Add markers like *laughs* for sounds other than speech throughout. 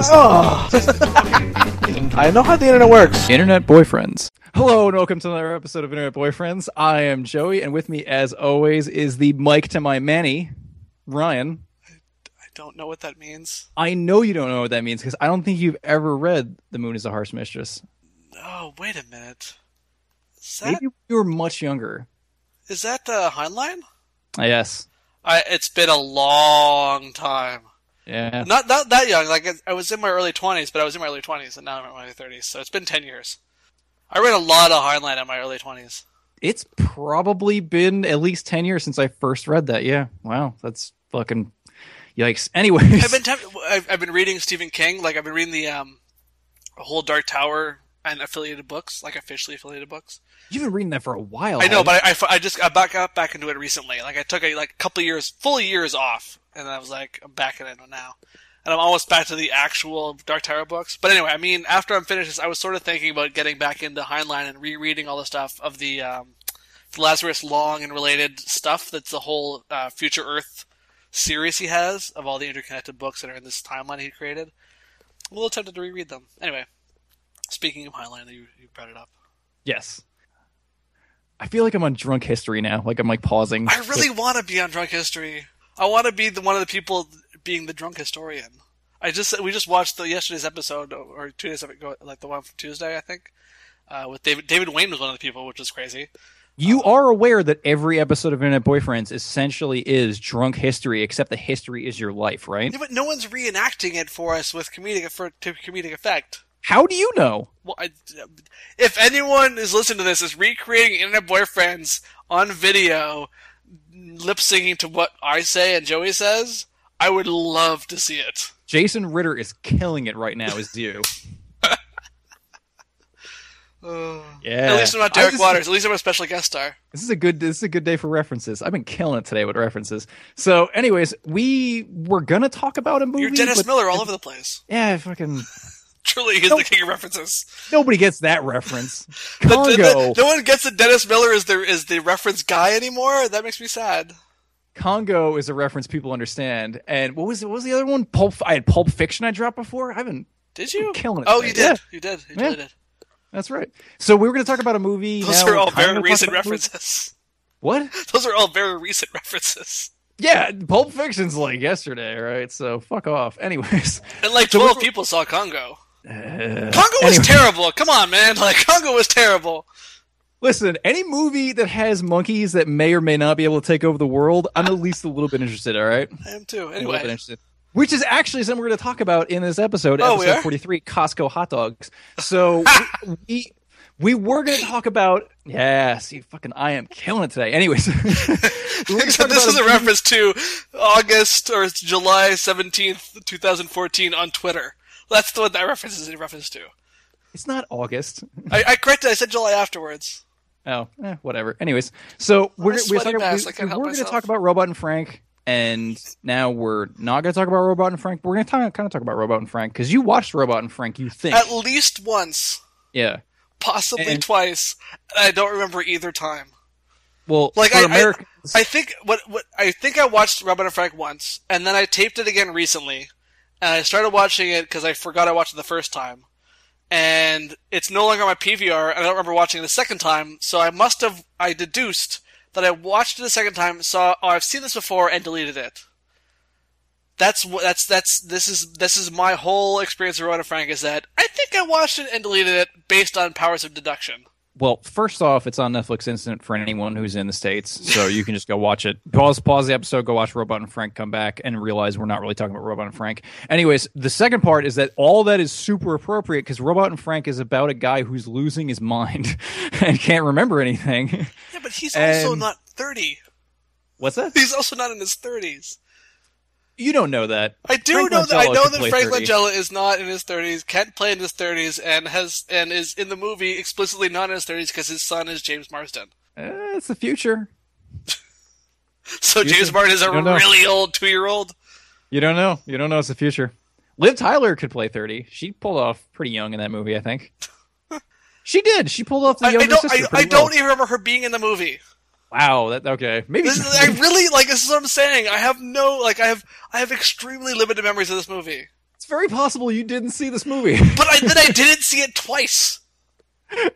Oh. I know how the internet works. Internet Boyfriends. Hello and welcome to another episode of Internet Boyfriends. I am Joey, and with me, as always, is the Mike to my Manny, Ryan. I don't know what that means. I know you don't know what that means because I don't think you've ever read The Moon is a Harsh Mistress. Oh, wait a minute. Is that, Maybe you were much younger. is that the Heinlein? Yes. I, it's been a long time. Yeah. Not not that young. Like I was in my early twenties, but I was in my early twenties, and now I'm in my early thirties. So it's been ten years. I read a lot of Heinlein in my early twenties. It's probably been at least 10 years since I first read that. Yeah. Wow. That's fucking yikes. *laughs* Anyways. I've been temp- I've, I've been reading Stephen King. Like I've been reading the um, whole Dark Tower and affiliated books, like officially affiliated books. You've been reading that for a while. I know, but I, I, I just I back got back into it recently. Like I took a like couple years, full years off, and then I was like, I'm back in it now, and I'm almost back to the actual Dark Tower books. But anyway, I mean, after I'm finished this, I was sort of thinking about getting back into Heinlein and rereading all the stuff of the um, the Lazarus Long and related stuff. That's the whole uh, Future Earth series he has of all the interconnected books that are in this timeline he created. I'm a little tempted to reread them. Anyway, speaking of Heinlein, you, you brought it up. Yes. I feel like I'm on drunk history now. Like I'm like pausing. I really want to be on Drunk History. I want to be the one of the people being the drunk historian. I just we just watched the yesterday's episode or two days ago, like the one from Tuesday, I think. Uh, with David David Wain was one of the people, which is crazy. You are aware that every episode of Internet Boyfriends essentially is drunk history, except the history is your life, right? Yeah, but no one's reenacting it for us with comedic for to comedic effect. How do you know? Well, I, if anyone is listening to this is recreating Internet Boyfriends on video, lip syncing to what I say and Joey says, I would love to see it. Jason Ritter is killing it right now is you. *sighs* yeah. At least I'm not Derek just- Waters. At least I'm a special guest star. This is a good this is a good day for references. I've been killing it today with references. So, anyways, we were gonna talk about a movie. You're Dennis Miller all over the place. Yeah, fucking Truly, he's the king of references. nobody gets that reference. *laughs* The- the- Congo. the- no one gets that Dennis Miller is the is the reference guy anymore. That makes me sad. Congo is a reference people understand. And what was what was the other one? Pulp. I had Pulp Fiction. I dropped before. I haven't. Did you? killing it Oh, you did. Yeah. You did. You Yeah. did. That's right. So we were going to talk about a movie. Those now are all very recent about a movie- references. What? *laughs* Those are all very recent references. Yeah, Pulp Fiction's like yesterday, right? So fuck off. Anyways, And like twelve we're- people saw Congo. Uh, Congo was anyway. terrible. Come on, man. *laughs* Like Congo was terrible. Listen, any movie that has monkeys that may or may not be able to take over the world, I'm at least a little bit interested. All right, I am too. a little bit Anyway, interested. Which is actually something we're going to talk about in this episode, Oh, episode are? 43, Costco hot dogs. So we, we we were going to talk about yeah. See, fucking, I am killing it today. Anyways, *laughs* Except *laughs* this is a reference to August or July seventeenth, two thousand fourteen, on Twitter. That's the one that reference is in reference to. It's not August. *laughs* I, I corrected. I said July afterwards. Oh, eh, whatever. Anyways, so we're, we're, talking, we, we're going to talk about Robot and Frank, and now we're not going to talk about Robot and Frank. But we're going to kind of talk about Robot and Frank because you watched Robot and Frank. You think, At least once, yeah? possibly And- twice. And I don't remember either time. Well, Like I, Americans, I, I think what what I think I watched Robot and Frank once, and then I taped it again recently, and I started watching it because I forgot I watched it the first time, and it's no longer on my PVR, and I don't remember watching it the second time. So I must have I deduced that I watched it the second time, saw oh I've seen this before, and deleted it. That's what that's that's this is this is my whole experience with Robot and Frank is that I think I watched it and deleted it based on powers of deduction. Well, first off, it's on Netflix Instant for anyone who's in the states, so you can just go watch it. *laughs* Pause, pause the episode, go watch Robot and Frank, come back, and realize we're not really talking about Robot and Frank. Anyways, the second part is that all that is super appropriate because Robot and Frank is about a guy who's losing his mind *laughs* and can't remember anything. Yeah, but he's also not thirty. What's that? He's also not in his thirties. You don't know that. I do Frank know that I know that Frank 30. Langella is not in his thirties, can't play in his thirties, and has and is in the movie explicitly not in his thirties because his son is James Marsden. Eh, it's the future. *laughs* So You James Marsden is a you don't know. really old two year old. You don't know. You don't know it's the future. Liv Tyler could play 30. She pulled off pretty young in that movie, I think. *laughs* she did. She pulled off the I, I don't. sister I, I pretty don't even remember her being in the movie. Wow, that okay. Maybe This I really like. This is what I'm saying. I have no like. I have. I have extremely limited memories of this movie. it's very possible you didn't see this movie. But I, then I *laughs* didn't see it twice. I,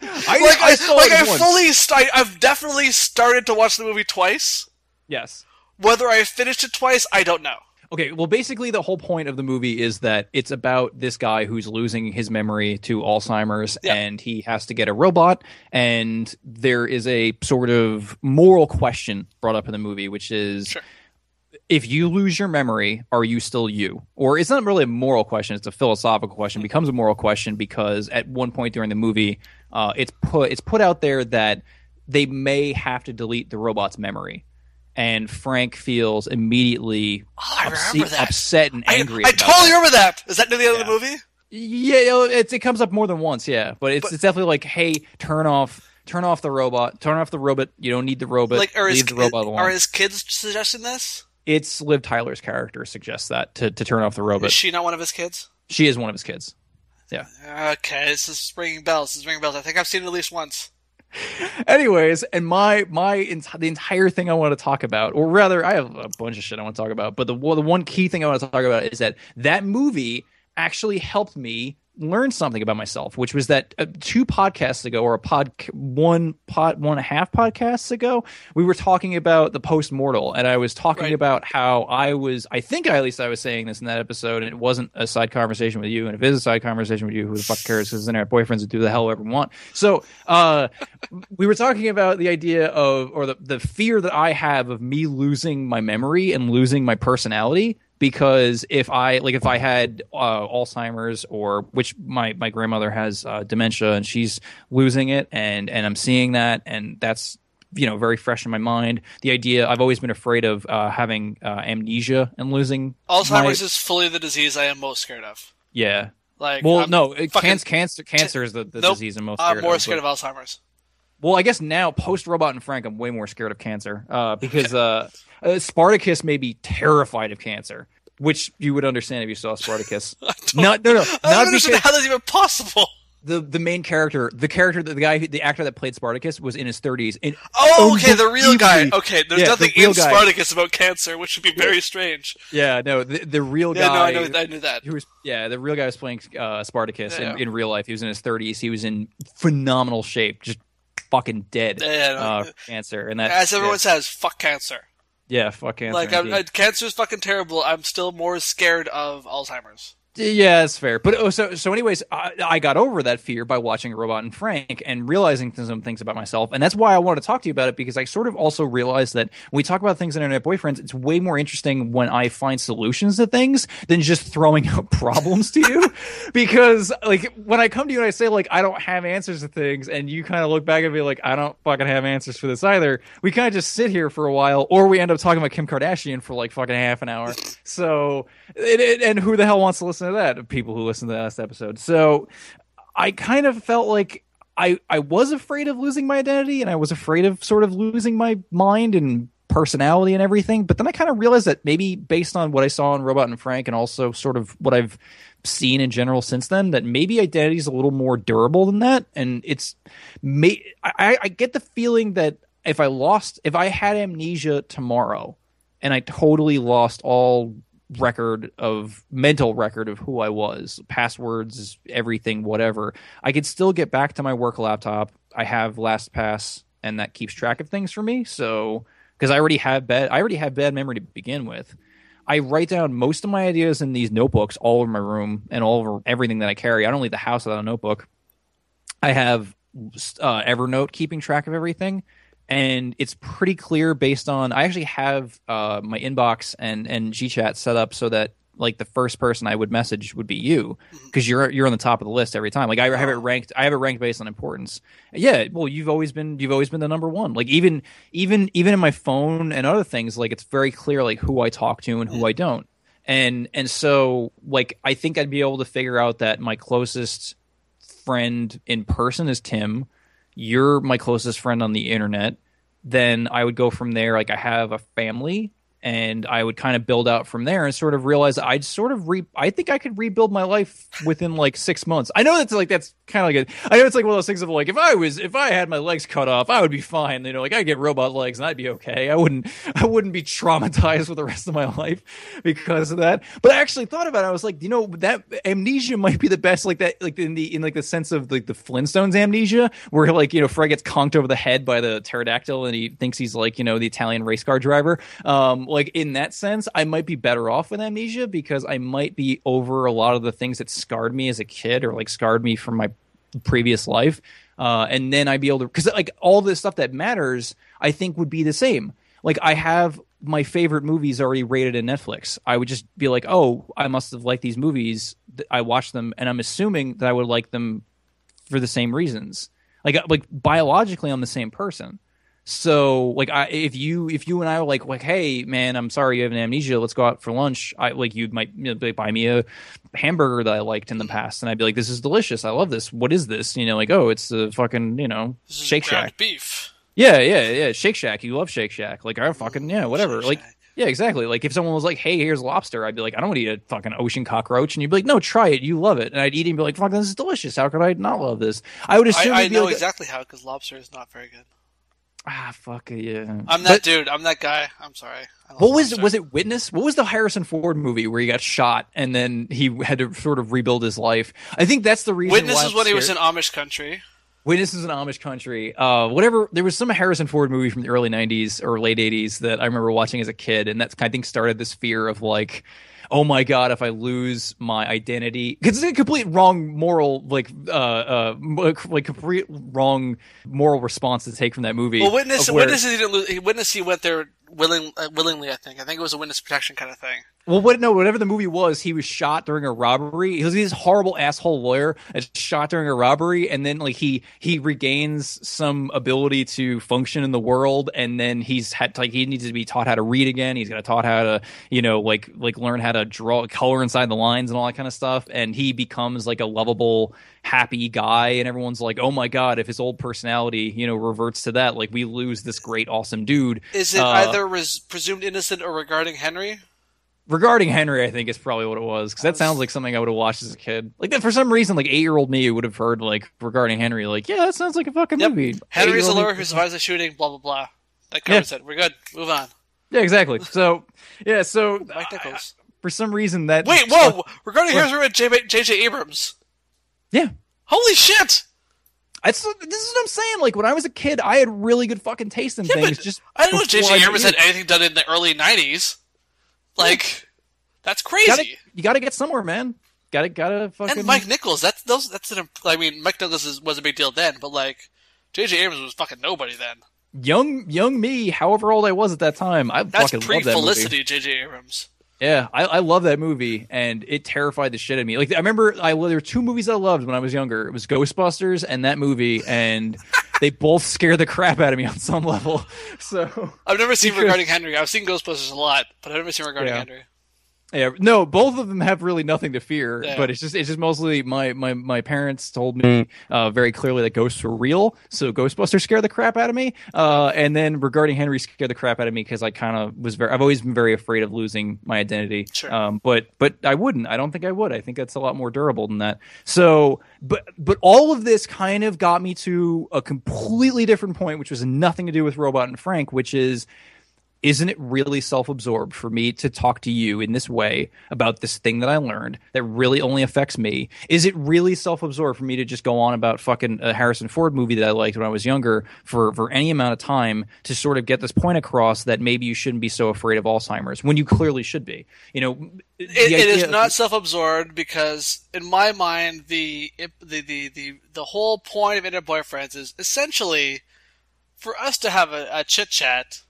Like I, saw like I once. fully, st- I've definitely started to watch the movie twice. yes. Whether I finished it twice, I don't know. Okay, well, basically, the whole point of the movie is that it's about this guy who's losing his memory to Alzheimer's, Yeah. and he has to get a robot. And there is a sort of moral question brought up in the movie, which is Sure. if you lose your memory, are you still you? Or it's not really a moral question; it's a philosophical question. It becomes a moral question because at one point during the movie, uh, it's put it's put out there that they may have to delete the robot's memory. And Frank feels immediately Oh, I upset, upset and angry. I about totally that. remember that. Is that near the end of the movie? Yeah, it's, it comes up more than once. Yeah, but it's But- it's definitely like, hey, turn off, turn off the robot, turn off the robot. You don't need the robot. like, are his, the robot alone. are his kids suggesting this? it's Liv Tyler's character suggests that to, to turn off the robot. Is she not one of his kids? she is one of his kids. Yeah. Okay, this is ringing bells. This is ringing bells. I think I've seen it at least once. *laughs* Anyways, and my my the entire thing I want to talk about, or rather, I have a bunch of shit I want to talk about, but the the one key thing I want to talk about is that that movie actually helped me learn something about myself, which was that uh, two podcasts ago, or a pod one pod one and a half podcasts ago, we were talking about the post mortal, and I was talking Right. about how I was, I think at least I was saying this in that episode, and it wasn't a side conversation with you, and if it is a side conversation with you, who the fuck cares? Because then our boyfriends would do the hell we want. So, uh, *laughs* we were talking about the idea of or the, the fear that I have of me losing my memory and losing my personality because if I like if I had uh, Alzheimer's or which my my grandmother has uh, dementia and she's losing it and and I'm seeing that and that's you know very fresh in my mind the idea I've always been afraid of uh, having uh, amnesia and losing Alzheimer's my- is fully the disease I am most scared of. yeah Like, well I'm no fucking- cancer cancer cancer is the, the Nope. disease I'm most I'm more of, scared but- of Alzheimer's. Well, I guess now post Robot and Frank, I'm way more scared of cancer uh, because uh, uh, Spartacus may be terrified of cancer, which you would understand if you saw Spartacus. *laughs* not no no I not don't understand how that's even possible. the the main character, the character, the guy, the actor that played Spartacus was in his 30s. And Oh, okay, the real guy. Okay, there's Yeah, nothing the in guy. Spartacus about cancer, which would be very strange. Yeah, no, the, the real Yeah, no, guy. I know, I knew that. who was yeah the real guy was playing uh, Spartacus Yeah, in, in real life. He was in his 30s. He was in phenomenal shape, just fucking dead. Yeah, no, uh, cancer, and that As everyone yeah, says, fuck cancer. Yeah, fuck cancer. Like, I'm, uh, cancer's fucking terrible. I'm still more scared of Alzheimer's. Yeah, that's fair. But oh, so so, anyways, I, I got over that fear by watching Robot and Frank and realizing some things about myself, and that's why I wanted to talk to you about it because I sort of also realized that when we talk about things in internet boyfriends, it's way more interesting when I find solutions to things than just throwing *laughs* out problems to you. *laughs* because like when I come to you and I say like I don't have answers to things, and you kind of look back at me like I don't fucking have answers for this either. We kind of just sit here for a while, or we end up talking about Kim Kardashian for like fucking half an hour. So, it, it- and who the hell wants to listen to that? People who listen to the last episode. So, I kind of felt like I I was afraid of losing my identity, and I was afraid of sort of losing my mind and personality and everything. But then I kind of realized that maybe based on what I saw in Robot and Frank, and also sort of what I've seen in general since then, that maybe identity is a little more durable than that. And it's may I, I get the feeling that if I lost, if I had amnesia tomorrow, and I totally lost all record of mental record of who I was, passwords, everything, whatever. I could still get back to my work laptop. I have LastPass, and that keeps track of things for me. So because I already have bad, I already have bad memory to begin with. I write down most of my ideas in these notebooks all over my room and all over everything that I carry. I don't leave the house without a notebook. I have uh, Evernote keeping track of everything, and it's pretty clear based on. I actually have uh, my inbox and and GChat set up so that like the first person I would message would be you because you're you're on the top of the list every time. Like I have it ranked. I have it ranked based on importance. Yeah, well, you've always been you've always been the number one. Like even even even in my phone and other things, like it's very clear like who I talk to and who I don't. And and so like I think I'd be able to figure out that my closest friend in person is Tim. You're my closest friend on the internet. Then I would go from there. Like I have a family, and I would kind of build out from there and sort of realize I'd sort of re I think I could rebuild my life within like six months. I know that's like that's kind of like a, I know it's like one of those things of like if I was if I had my legs cut off I would be fine. You know, like I get robot legs and I'd be okay. I wouldn't I wouldn't be traumatized for the rest of my *laughs* life because of that. But I actually thought about it. I was like, you know, that amnesia might be the best. Like that, like in the in like the sense of like the Flintstones amnesia, where like you know Fred gets conked over the head by the pterodactyl and he thinks he's like you know the Italian race car driver. Um, like in that sense, I might be better off with amnesia because I might be over a lot of the things that scarred me as a kid or like scarred me from my previous life. Uh, and then I'd be able to, because like all this stuff that matters, I think would be the same. Like I have my favorite movies already rated in Netflix. I would just be like, oh, I must have liked these movies. I watched them, and I'm assuming that I would like them for the same reasons. Like like biologically, I'm the same person. So like I, if you if you and I were like like hey man I'm sorry you have an amnesia. Let's go out for lunch. I like you might you know, buy me a hamburger that I liked in the mm-hmm. past. And I'd be like this is delicious. I love this. What is this? You know like oh it's the fucking you know Shake Shack. beef. yeah yeah yeah. Shake Shack. You love Shake Shack. Like I mm-hmm. fucking yeah whatever. Like yeah exactly. Like if someone was like hey here's lobster I'd be like I don't want to eat a fucking ocean cockroach. And you'd be like no try it. You love it. And I'd eat it and be like fuck this is delicious. How could I not love this? I would assume I, I know like, exactly how because lobster is not very good. Ah fuck it, yeah I'm that But- dude. I'm that guy. I'm sorry. What was lobster. was it? Witness? What was the Harrison Ford movie where he got shot and then he had to sort of rebuild his life? I think that's the reason. Witness why is I'm when he was in. Amish country. Witness is an Amish country. Uh, whatever. There was some Harrison Ford movie from the early '90s or late '80s that I remember watching as a kid, and that's I think started this fear of like. Oh my god! If I lose my identity, because it's a complete wrong moral, like, uh, uh, like complete wrong moral response to take from that movie. Well, witness where- witness he didn't lose. Witness he went there willing uh, willingly. I think. I think it was a witness protection kind of thing. Well, what? No, whatever the movie was, he was shot during a robbery. He was this horrible asshole lawyer that's shot during a robbery, and then like he he regains some ability to function in the world, and then he's had like he needs to be taught how to read again. He's got to taught how to you know like like learn how to draw color inside the lines and all that kind of stuff, and he becomes like a lovable, happy guy, and everyone's like, oh my god, if his old personality you know reverts to that, like we lose this great awesome dude. Is it Uh, either res- presumed innocent or regarding Henry? regarding Henry, I think is probably what it was because that sounds like something I would have watched as a kid. Like that for some reason, like eight year old me would have heard like regarding Henry, like yeah, that sounds like a fucking Yep. movie. Henry's a lawyer who survives the shooting. Blah blah blah. That covers it. We're good. Move on. Yeah, exactly. So yeah, so Mike Nichols. For some reason that Wait, *laughs* whoa! Regarding Harrison Ford, J- J.J. Abrams. yeah. Holy shit! That's, this is what I'm saying. Like when I was a kid, I had really good fucking taste in Yeah, things. Just I didn't know before J.J. Abrams had anything done in the early '90s. Like, that's You crazy. gotta, you gotta get somewhere, man. Gotta, gotta fucking. and Mike Nichols, that's those. That's an. I mean, Mike Nichols is, was a big deal then, but like, J.J. Abrams was fucking nobody then. young, young me, however old I was at that time, I That's fucking pre loved that movie. Felicity, J.J. Abrams. Yeah, I, I love that movie, and it terrified the shit out of me. Like I remember, I there were two movies I loved when I was younger. It was Ghostbusters and that movie, and *laughs* they both scare the crap out of me on some level. *laughs* So I've never seen Because- Regarding Henry. I've seen Ghostbusters a lot, but I've never seen Regarding Yeah. Henry. Yeah, no, both of them have really nothing to fear. Yeah. But it's just it's just mostly my my my parents told me uh, very clearly that ghosts were real. So Ghostbusters scare the crap out of me. Uh, and then regarding Henry scared the crap out of me because I kind of was very I've always been very afraid of losing my identity. Sure. Um, but but I wouldn't. I don't think I would. I think that's a lot more durable than that. So, but but all of this kind of got me to a completely different point, which was nothing to do with Robot and Frank, which is isn't it really self-absorbed for me to talk to you in this way about this thing that I learned that really only affects me? Is it really self-absorbed for me to just go on about fucking a Harrison Ford movie that I liked when I was younger for for any amount of time to sort of get this point across that maybe you shouldn't be so afraid of Alzheimer's when you clearly should be? You know, It, it is not self-absorbed because, in my mind, the the the the, the whole point of Internet Boyfriends is essentially for us to have a, a chit chat,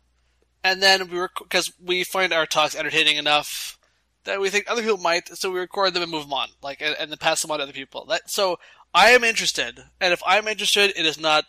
and then we were because we find our talks entertaining enough that we think other people might, so we record them and move them on, like and, and then pass them on to other people. That so I am interested, and if I'm interested, it is not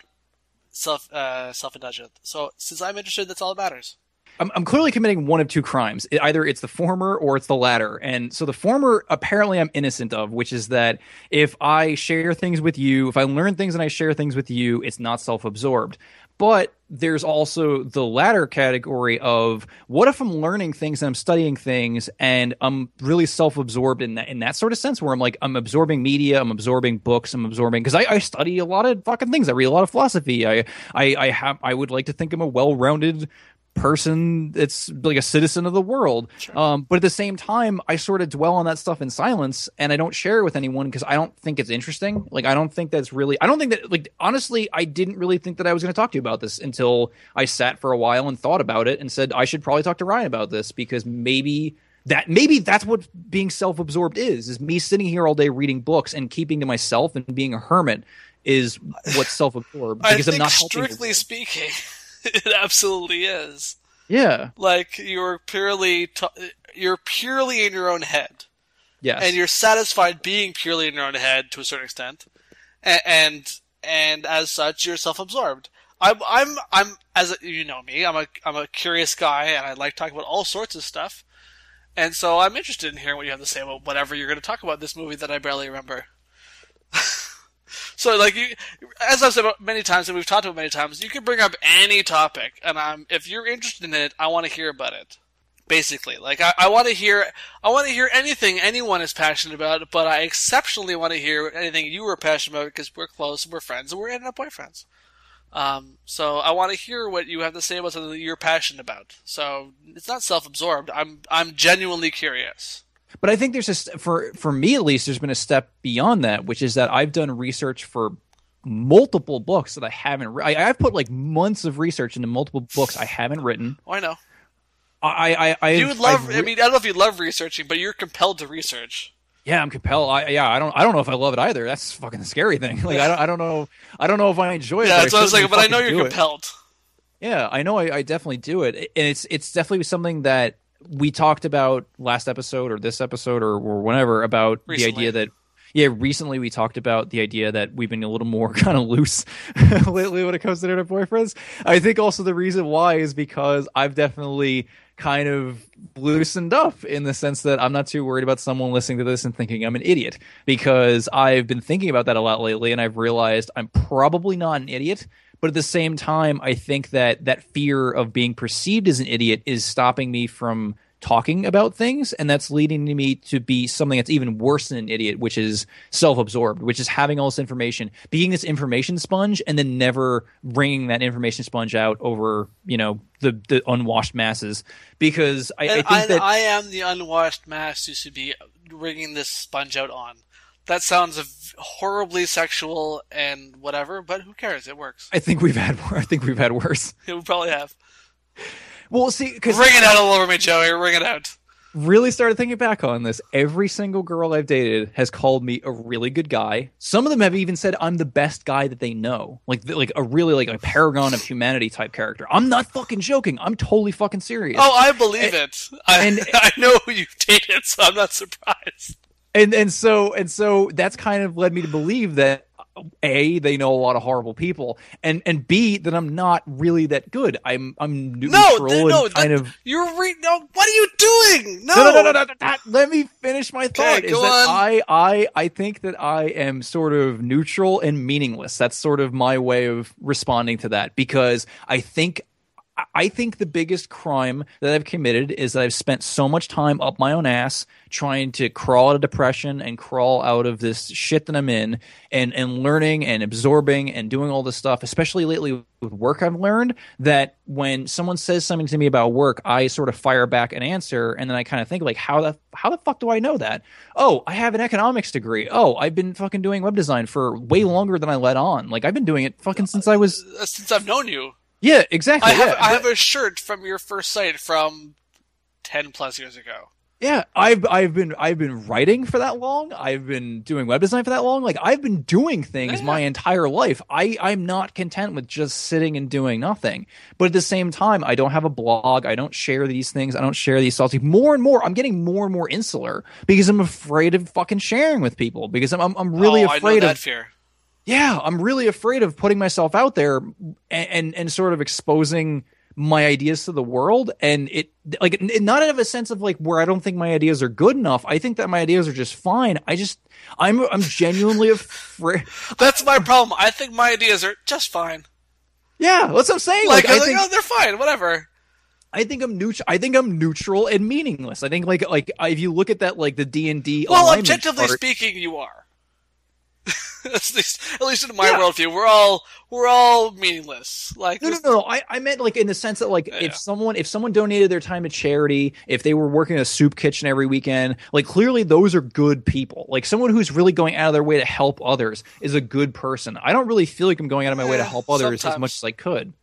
self uh, self indulgent. So since I'm interested, that's all that matters. I'm, I'm clearly committing one of two crimes. It- either it's the former or it's the latter. And so the former, apparently, I'm innocent of, which is that if I share things with you, if I learn things and I share things with you, it's not self absorbed. But there's also the latter category of what if I'm learning things and I'm studying things and I'm really self-absorbed in that in that sort of sense where I'm like I'm absorbing media, I'm absorbing books, I'm absorbing because I, I study a lot of fucking things. I read a lot of philosophy. I I I have I would like to think I'm a well-rounded person that's like a citizen of the world. Sure. Um, but at the same time, I sort of dwell on that stuff in silence and I don't share it with anyone because I don't think it's interesting. Like, I don't think that's really, I don't think that, like, honestly, I didn't really think that I was going to talk to you about this until I sat for a while and thought about it and said, I should probably talk to Ryan about this because maybe that maybe that's what being self-absorbed is is me sitting here all day reading books and keeping to myself and being a hermit is *laughs* what's self-absorbed because I am not strictly speaking *laughs* it absolutely is. Yeah. Like you're purely t- you're purely in your own head. Yes. And you're satisfied being purely in your own head to a certain extent, and and, and as such you're self-absorbed. I'm I'm I'm as a, you know me, I'm a I'm a curious guy, and I like talking about all sorts of stuff, and so I'm interested in hearing what you have to say about whatever you're going to talk about this movie that I barely remember. *laughs* So like you, as I've said many times and we've talked about many times, you can bring up any topic, and I'm if you're interested in it, I want to hear about it. Basically, like I, I want to hear, I want to hear anything anyone is passionate about, but I exceptionally want to hear anything you were passionate about because we're close, and we're friends, and we're ending up boyfriends. Um, so I want to hear what you have to say about something that you're passionate about. So it's not self-absorbed. I'm I'm genuinely curious. But I think there's a for for me at least there's been a step beyond that, which is that I've done research for multiple books that I haven't. Re- I, have put like months of research into multiple books I haven't written. Oh, I know. I I, I you would love. Re- I mean, I don't know if you love researching, but you're compelled to research. Yeah, I'm compelled. I, yeah, I don't. I don't know if I love it either. That's fucking the scary thing. *laughs* Like, I don't. I don't know. I don't know if I enjoy it. Yeah, that's what I was like. But I know you're compelled. It. Yeah, I know. I, I definitely do it, and it's it's definitely something that we talked about last episode or this episode or, or whenever about recently. the idea that yeah recently we talked about the idea that we've been a little more *laughs* kind of loose *laughs* lately when it comes to internet boyfriends i think also the reason why is because i've definitely kind of loosened up in the sense that i'm not too worried about someone listening to this and thinking i'm an idiot because i've been thinking about that a lot lately and i've realized i'm probably not an idiot but at the same time, I think that that fear of being perceived as an idiot is stopping me from talking about things and that's leading me to be something that's even worse than an idiot which is self-absorbed which is having all this information being this information sponge and then never bringing that information sponge out over you know the the unwashed masses. Because i, I think I, that i am the unwashed mass who should be bringing this sponge out on that sounds horribly sexual and whatever, but who cares? It works. I think we've had. I think we've had worse. Yeah, *laughs* we probably have. Well, see, because ring it out all over me, Joey. Ring it out. Really started thinking back on this. Every single girl I've dated has called me a really good guy. Some of them have even said I'm the best guy that they know, like like a really like a paragon of humanity type character. I'm not fucking joking. I'm totally fucking serious. Oh, I believe and, it. I, and *laughs* I know who you've dated, so I'm not surprised and and so and so that's kind of led me to believe that a they know a lot of horrible people and and b that i'm not really that good. I'm i'm neutral no, no, kind that, of you're re- no what are you doing? No no no no, no, no that, let me finish my thought okay, is that on. i i i think that i am sort of neutral and meaningless. That's sort of my way of responding to that because i think I think the biggest crime that I've committed is that I've spent so much time up my own ass trying to crawl out of depression and crawl out of this shit that I'm in and, and learning and absorbing and doing all this stuff, especially lately with work I've learned that when someone says something to me about work, I sort of fire back an answer and then I kind of think like how the how the fuck do I know that? Oh, I have an economics degree. Oh, I've been fucking doing web design for way longer than I let on. Like I've been doing it fucking since I was uh, since I've known you. Yeah, exactly. I have, yeah. I have a shirt from your first site from ten plus years ago. Yeah, I've I've been I've been writing for that long. I've been doing web design for that long. Like I've been doing things yeah. my entire life. I I'm not content with just sitting and doing nothing. But at the same time, I don't have a blog. I don't share these things. I don't share these thoughts. More and more, I'm getting more and more insular because I'm afraid of fucking sharing with people because I'm I'm, I'm really oh, afraid of fear yeah, I'm really afraid of putting myself out there and, and, and sort of exposing my ideas to the world and it like not out of a sense of like where I don't think my ideas are good enough. I think that my ideas are just fine. I just I'm I'm genuinely afraid. *laughs* That's my problem. I think my ideas are just fine. Yeah, that's what I'm saying. Like, Like, I like, oh, they're fine, whatever. I think I'm neutral. I think I'm neutral and meaningless. I think like like if you look at that like the D and D. Well, objectively chart- speaking, you are. *laughs* at least, at least in my Yeah. worldview, we're all we're all meaningless. Like, No, no, no, no. I, I meant like in the sense that like Yeah. if someone if someone donated their time to charity, if they were working a soup kitchen every weekend, like clearly those are good people. Like someone who's really going out of their way to help others is a good person. I don't really feel like I'm going out of my way to help others as much as I could.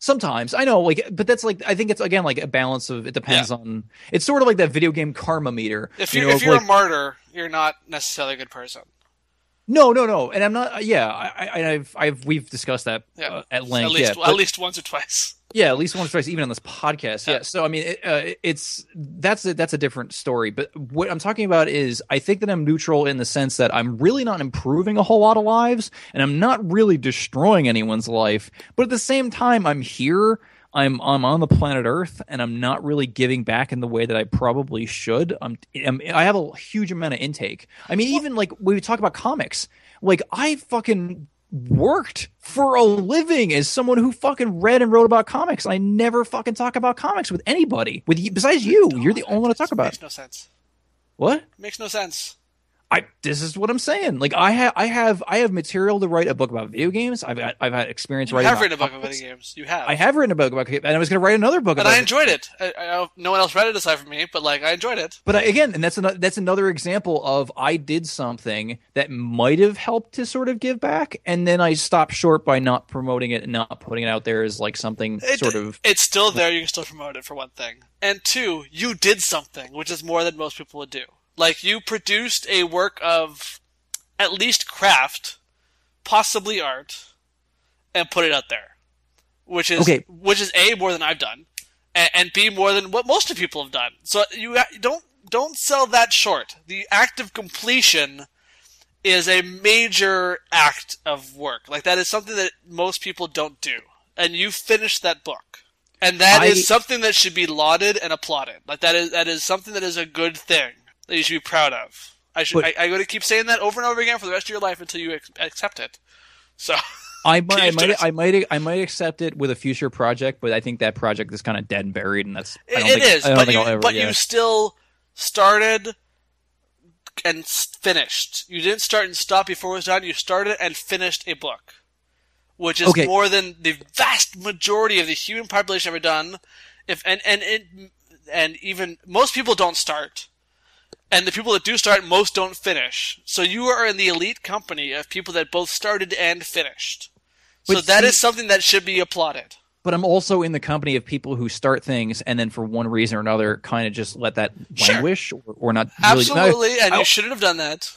Sometimes I know, like, but that's like I think it's again like a balance of it depends on. It's sort of like that video game karma meter. if you you're know, if you're like, a martyr, you're not necessarily a good person. No, no, no, and I'm not. Yeah, I, I, I've, I've, we've discussed that Yeah, uh, at length. at least yeah, at but- least once or twice. Yeah, at least once or twice, even on this podcast. Yeah. Yeah. So I mean, it, uh, it's that's a, that's a different story. But what I'm talking about is, I think that I'm neutral in the sense that I'm really not improving a whole lot of lives, and I'm not really destroying anyone's life. But at the same time, I'm here. I'm I'm on the planet Earth, and I'm not really giving back in the way that I probably should. I'm, I'm I have a huge amount of intake. I mean, even like when we talk about comics, like I fucking worked for a living as someone who fucking read and wrote about comics. I never fucking talk about comics with anybody. With you, besides you, you're the only one to talk about. Makes no sense. What? Makes no sense. I this is what I'm saying. Like I have I have I have material to write a book about video games. I've I've had experience You writing. have written a book about video games. You have. I have written a book about and I was going to write another book and I enjoyed it. I, I, no one else read it aside from me, but like I enjoyed it. But I, again, and that's another that's another example of I did something that might have helped to sort of give back, and then I stopped short by not promoting it and not putting it out there as like something It- sort of. It's still there. You can still promote it for one thing, and two, you did something, which is more than most people would do. Like you produced a work of at least craft, possibly art, and put it out there, which is Okay. which is a more than I've done, and, and b more than what most of people have done. So you don't don't sell that short. The act of completion is a major act of work. Like that is something that most people don't do. And you finished that book. And that is I- something that should be lauded and applauded. Like that is that is something that is a good thing that you should be proud of. I should But- I, I'm going to keep saying that over and over again for the rest of your life until you ex- accept it. So *laughs* I might, I might. I might, I might accept it with a future project, but I think that project is kind of dead and buried, and that's. I it, don't it think, is, but you ever. but yeah. you still started and finished. You didn't start and stop before it was done. You started and finished a book, which is Okay. more than the vast majority of the human population ever done. If and and it, and even most people don't start, and the people that do start, most don't finish. So you are in the elite company of people that both started and finished. So But that see- is something that should be applauded. but I'm also in the company of people who start things and then for one reason or another kind of just let that Sure. languish or, or not really. no, Absolutely, and I- you shouldn't have done that.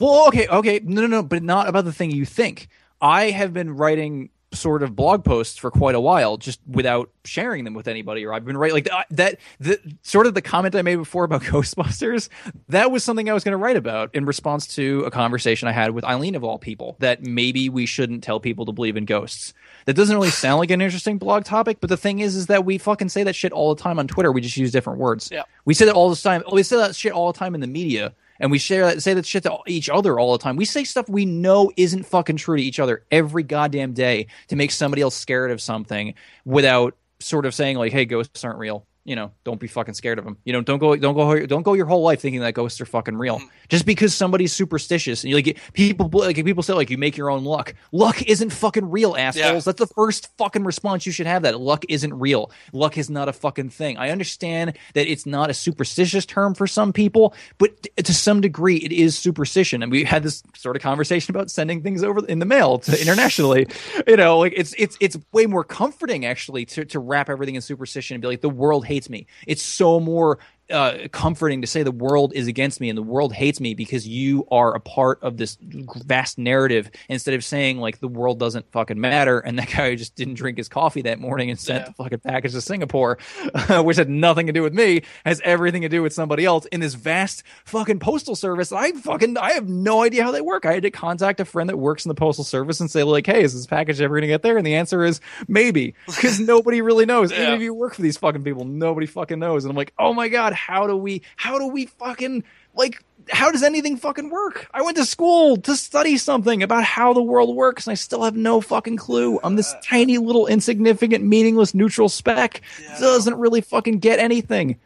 Well, okay, okay, no, no, no, but not about the thing you think. I have been writing sort of blog posts for quite a while, just without sharing them with anybody. Or I've been writing like that. that the sort of the comment I made before about *laughs* Ghostbusters. That was something I was going to write about in response to a conversation I had with Eileen of all people. That maybe we shouldn't tell people to believe in ghosts. That doesn't really sound like an interesting blog topic, but the thing is, is that we fucking say that shit all the time on Twitter. We just use different words. Yeah. We say that all the time. We say that shit all the time in the media, and we share that, say that shit to each other all the time. We say stuff we know isn't fucking true to each other every goddamn day to make somebody else scared of something without sort of saying like, "Hey, ghosts aren't real." You know, don't be fucking scared of them. You know, don't go, don't go, don't go your whole life thinking that ghosts are fucking real. Mm-hmm. Just because somebody's superstitious and you like people, like people say like you make your own luck. Luck isn't fucking real, assholes. That's the first fucking response you should have. That luck isn't real. Luck is not a fucking thing. I understand that it's not a superstitious term for some people, but to some degree it is superstition. And we had this sort of conversation about sending things over in the mail to internationally. *laughs* you know, like it's it's it's way more comforting actually to to wrap everything in superstition and be like the world hates me. It's so more uh, comforting to say the world is against me and the world hates me because you are a part of this vast narrative instead of saying like the world doesn't fucking matter and that guy just didn't drink his coffee that morning and sent Yeah. the fucking package to Singapore, *laughs* which had nothing to do with me, has everything to do with somebody else in this vast fucking postal service. I fucking I have no idea how they work. I had to contact a friend that works in the postal service and say like, hey, is this package ever gonna get there? And the answer is maybe because nobody really knows. *laughs* Even Yeah. if you work for these fucking people, nobody fucking knows. And I'm like, oh my god, how do we? How do we fucking? like how does anything fucking work? I went to school to study something about how the world works and I still have no fucking clue. I'm this uh, tiny little insignificant meaningless neutral speck Yeah. doesn't really fucking get anything.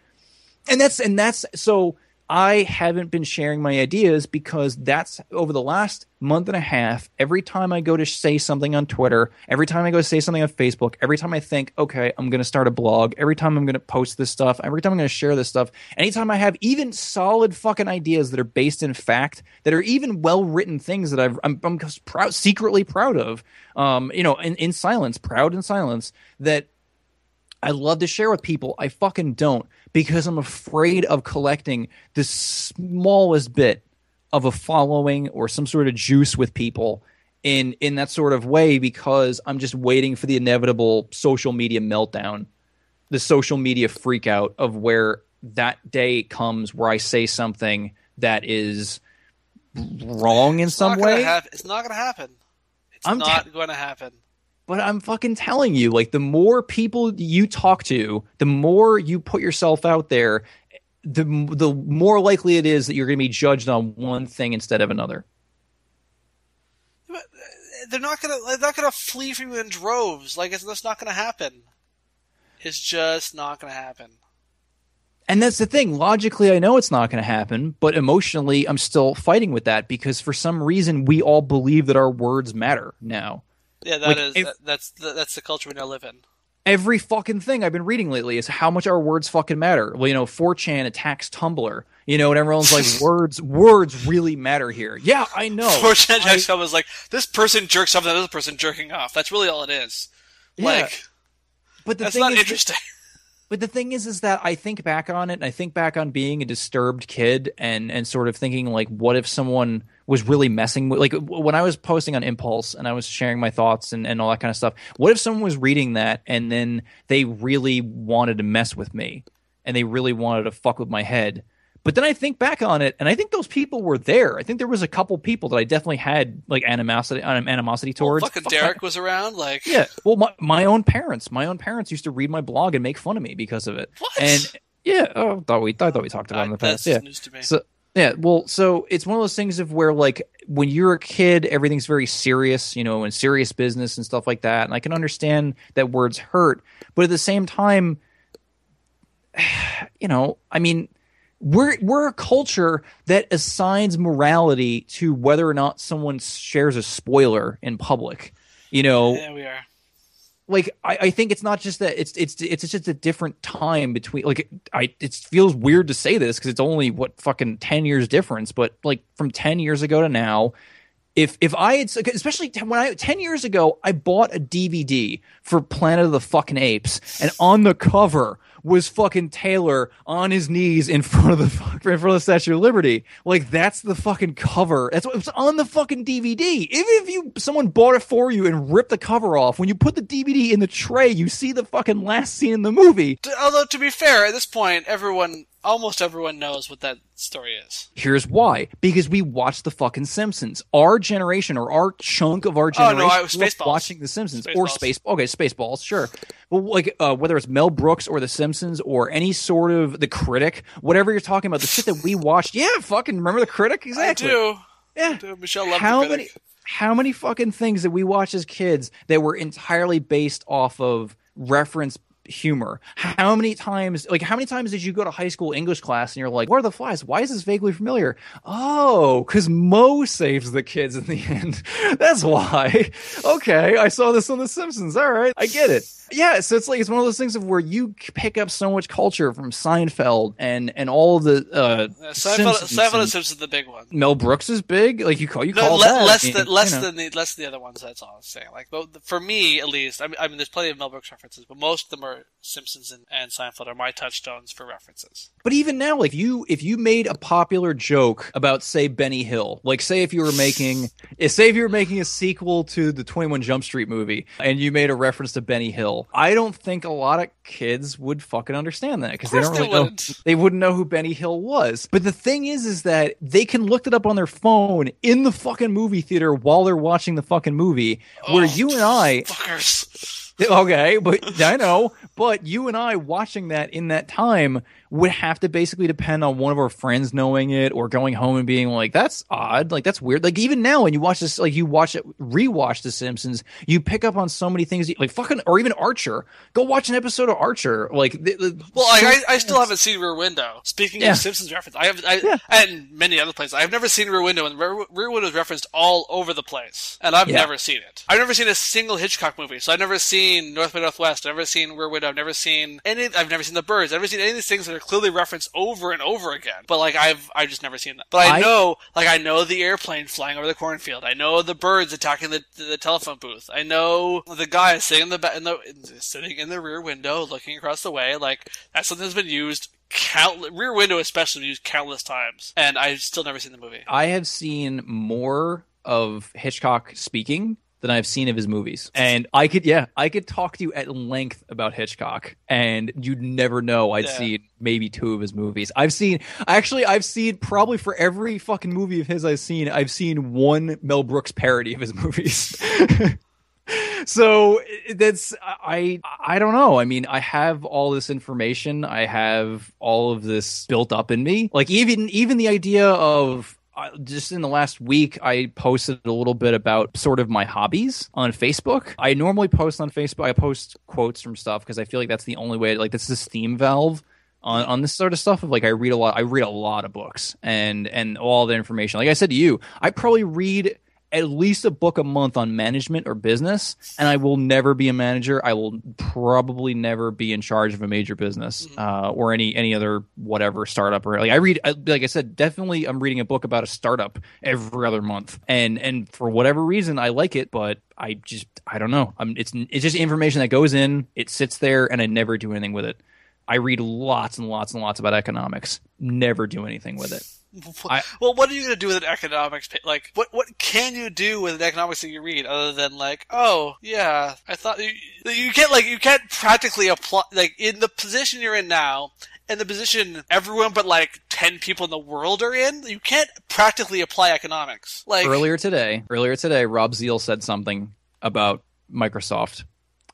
And that's and that's so I haven't been sharing my ideas because that's over the last month and a half. Every time I go to say something on Twitter, every time I go to say something on Facebook, every time I think, okay, I'm going to start a blog, every time I'm going to post this stuff, every time I'm going to share this stuff, anytime I have even solid fucking ideas that are based in fact, that are even well written things that I've, I'm, I'm proud, secretly proud of, um, you know, in, in silence, proud in silence, that I love to share with people. I fucking don't because I'm afraid of collecting the smallest bit of a following or some sort of juice with people in in that sort of way because I'm just waiting for the inevitable social media meltdown, the social media freakout of where that day comes where I say something that is wrong in It's some way. hap- it's not going to happen. It's I'm not going to happen. But I'm fucking telling you, like the more people you talk to, the more you put yourself out there, the the more likely it is that you're going to be judged on one thing instead of another. They're not going to. They're not going to flee from you in droves. Like it's that's not going to happen. It's just not going to happen. And that's the thing. Logically, I know it's not going to happen, but emotionally, I'm still fighting with that because for some reason we all believe that our words matter now. Yeah, that Like, is if- that's the, that's the culture we now live in. every fucking thing I've been reading lately is how much our words fucking matter. Well, you know, 4chan attacks Tumblr, you know, and everyone's like, *laughs* words, words really matter here. Yeah, I know. Fortune I- Jackson was like, this person jerks off another person jerking off. That's really all it is. Yeah, Like but the that's thing not is, interesting. But the thing is, is that I think back on it, and I think back on being a disturbed kid, and and sort of thinking like, what if someone was really messing with, like, when I was posting on Impulse and I was sharing my thoughts and and all that kind of stuff. What if someone was reading that and then they really wanted to mess with me, and they really wanted to fuck with my head? But then I think back on it, and I think those people were there. I think there was a couple people that I definitely had like animosity, um, animosity towards. Fucking Fuck Derek was around. Like yeah. Well, my, my own parents, my own parents used to read my blog and make fun of me because of it. What? And yeah, oh, thought we I thought we talked about it in the past. Yeah. news to me. So yeah, well, so it's one of those things of where like when you're a kid, everything's very serious, you know, and serious business and stuff like that. And I can understand that words hurt, but at the same time, *sighs* you know, I mean, we're we're a culture that assigns morality to whether or not someone shares a spoiler in public. You know, yeah, we are. like I, I think it's not just that it's it's it's just a different time between like I it feels weird to say this because it's only what fucking ten years difference, but like from ten years ago to now, if if I had especially when I ten years ago I bought a DVD for Planet of the fucking Apes and on the cover was fucking Taylor on his knees in *laughs* front of the in front of the Statue of Liberty. Like that's the fucking cover. That's what was on the fucking DVD. Even if you someone bought it for you and ripped the cover off, when you put the DVD in the tray, you see the fucking last scene in the movie. Although to be fair, at this point, everyone, almost everyone knows what that story is. Here's why: because we watched the fucking Simpsons. Our generation, or our chunk of our generation, Oh, no, I was Spaceballs. watching the Simpsons or Spaceballs. Space. Okay, Spaceballs, sure. Well, like uh, whether it's Mel Brooks or the Simpsons or any sort of the Critic, whatever you're talking about, the shit that we watched. Yeah, fucking remember the Critic exactly. I do. Yeah. I do. Michelle loved how many how many fucking things that we watched as kids that were entirely based off of reference humor how many times like how many times did you go to high school english class and you're like where are the flies why is this vaguely familiar oh because Moe saves the kids in the *laughs* end that's why okay i saw this on the simpsons all right i get it yeah so it's like it's one of those things of where you pick up so much culture from seinfeld and and all the uh Uh, Seinfeld, Simpsons Seinfeld and- and Simpsons the big one. Mel Brooks is big. Like you call you No, call le- that less you than less know. than the less than the other ones. That's all I'm saying. Like but for me, at least, I mean, I mean, there's plenty of Mel Brooks references, but most of them are Simpsons and, and Seinfeld are my touchstones for references. But even now, like you, if you made a popular joke about, say, Benny Hill, like say if you were making, say if you were making a sequel to the Twenty One Jump Street movie, and you made a reference to Benny Hill, I don't think a lot of kids would fucking understand that because they don't really they know wouldn't. they wouldn't know who Benny Hill was. But the thing is, is that they can look it up on their phone in the fucking movie theater while they're watching the fucking movie. Where Oh, you and I, fuckers. *laughs* Okay, but I know, but you and I watching that in that time, would have to basically depend on one of our friends knowing it or going home and being like, "That's odd," like that's weird. Like even now, when you watch this, like you watch it, rewatch The Simpsons, you pick up on so many things, like fucking, or even Archer. Go watch an episode of Archer. Like, the, the, Well, I, I, I still haven't seen Rear Window. Speaking Yeah. of Simpsons reference, I have, I, Yeah. and many other places. I've never seen Rear Window, and Rear, Rear Window is referenced all over the place, and I've Yeah. never seen it. I've never seen a single Hitchcock movie, so I've never seen North by Northwest. I've never seen Rear Window. I've never seen any. I've never seen The Birds. I've never seen any of these things that are clearly referenced over and over again. But like I've, I've just never seen them. But I, I- know, like I know the airplane flying over the cornfield. I know the birds attacking the the telephone booth. I know the guy sitting in the ba- in the sitting in the rear window looking across the way. Like that's something that's been used count rear window especially used countless times, and I've still never seen the movie. I have seen more of Hitchcock speaking than I've seen of his movies. *laughs* And I could, yeah, I could talk to you at length about Hitchcock, and you'd never know I'd Yeah. seen maybe two of his movies. I've seen, actually, I've seen probably for every fucking movie of his I've seen, I've seen one Mel Brooks parody of his movies. *laughs* so that's I I don't know. I mean, I have all this information. I have all of this built up in me. Like even even the idea of just in the last week, I posted a little bit about sort of my hobbies on Facebook. I normally post on Facebook. I post quotes from stuff because I feel like that's the only way. Like that's this theme valve on, on this sort of stuff of like I read a lot I read a lot of books and and all the information. Like I said to you, I probably read at least a book a month on management or business and I will never be a manager. I will probably never be in charge of a major business uh, or any any other whatever startup or like I read like I said definitely I'm reading a book about a startup every other month and and for whatever reason I like it but I just I don't know. I'm it's it's just information that goes in, it sits there and I never do anything with it. I read lots and lots and lots about economics. Never do anything with it. I- *laughs* well, what are you going to do with an economics? pa- Like, what what can you do with an economics that you read other than like, oh yeah, I thought you you can't like you can't practically apply like in the position you're in now. And the position everyone but like ten people in the world are in, you can't practically apply economics. Like earlier today, earlier today, Rob Zeal said something about Microsoft,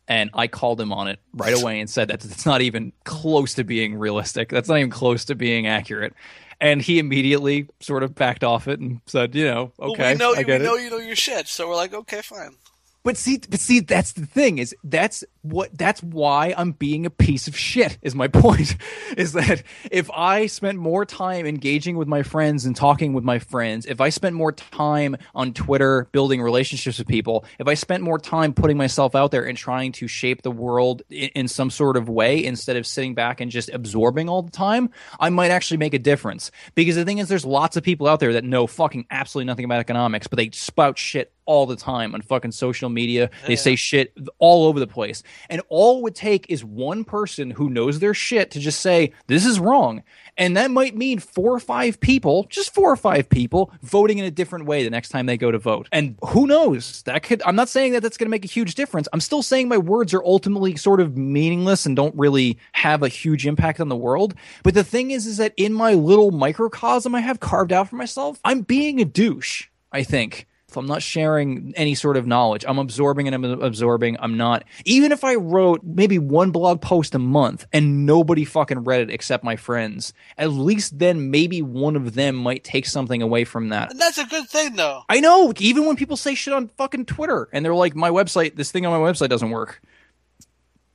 and I called him on it right away and said that it's not even close to being realistic. That's not even close to being accurate. And he immediately sort of backed off it and said, you know, well, okay, we know I we get it. know you know your shit, so we're like, okay, fine. But see, but see, that's the thing is that's what that's why I'm being a piece of shit. Is my *laughs* point is that if I spent more time engaging with my friends and talking with my friends, if I spent more time on Twitter building relationships with people, if I spent more time putting myself out there and trying to shape the world in, in some sort of way instead of sitting back and just absorbing all the time, I might actually make a difference. Because the thing is, there's lots of people out there that know fucking absolutely nothing about economics, but they spout shit all the time on fucking social media. They say shit all over the place. And all it would take is one person who knows their shit to just say, this is wrong. And that might mean four or five people, just four or five people, voting in a different way the next time they go to vote. And who knows? That could, I'm not saying that that's going to make a huge difference. I'm still saying my words are ultimately sort of meaningless and don't really have a huge impact on the world. But the thing is, is that in my little microcosm I have carved out for myself, I'm being a douche, I think. I'm not sharing any sort of knowledge, I'm absorbing and I'm absorbing. I'm not. Even if I wrote maybe one blog post a month and nobody fucking read it except my friends, at least then maybe one of them might take something away from that. And that's a good thing, though. I know. Even when people say shit on fucking Twitter and they're like, my website, this thing on my website doesn't work.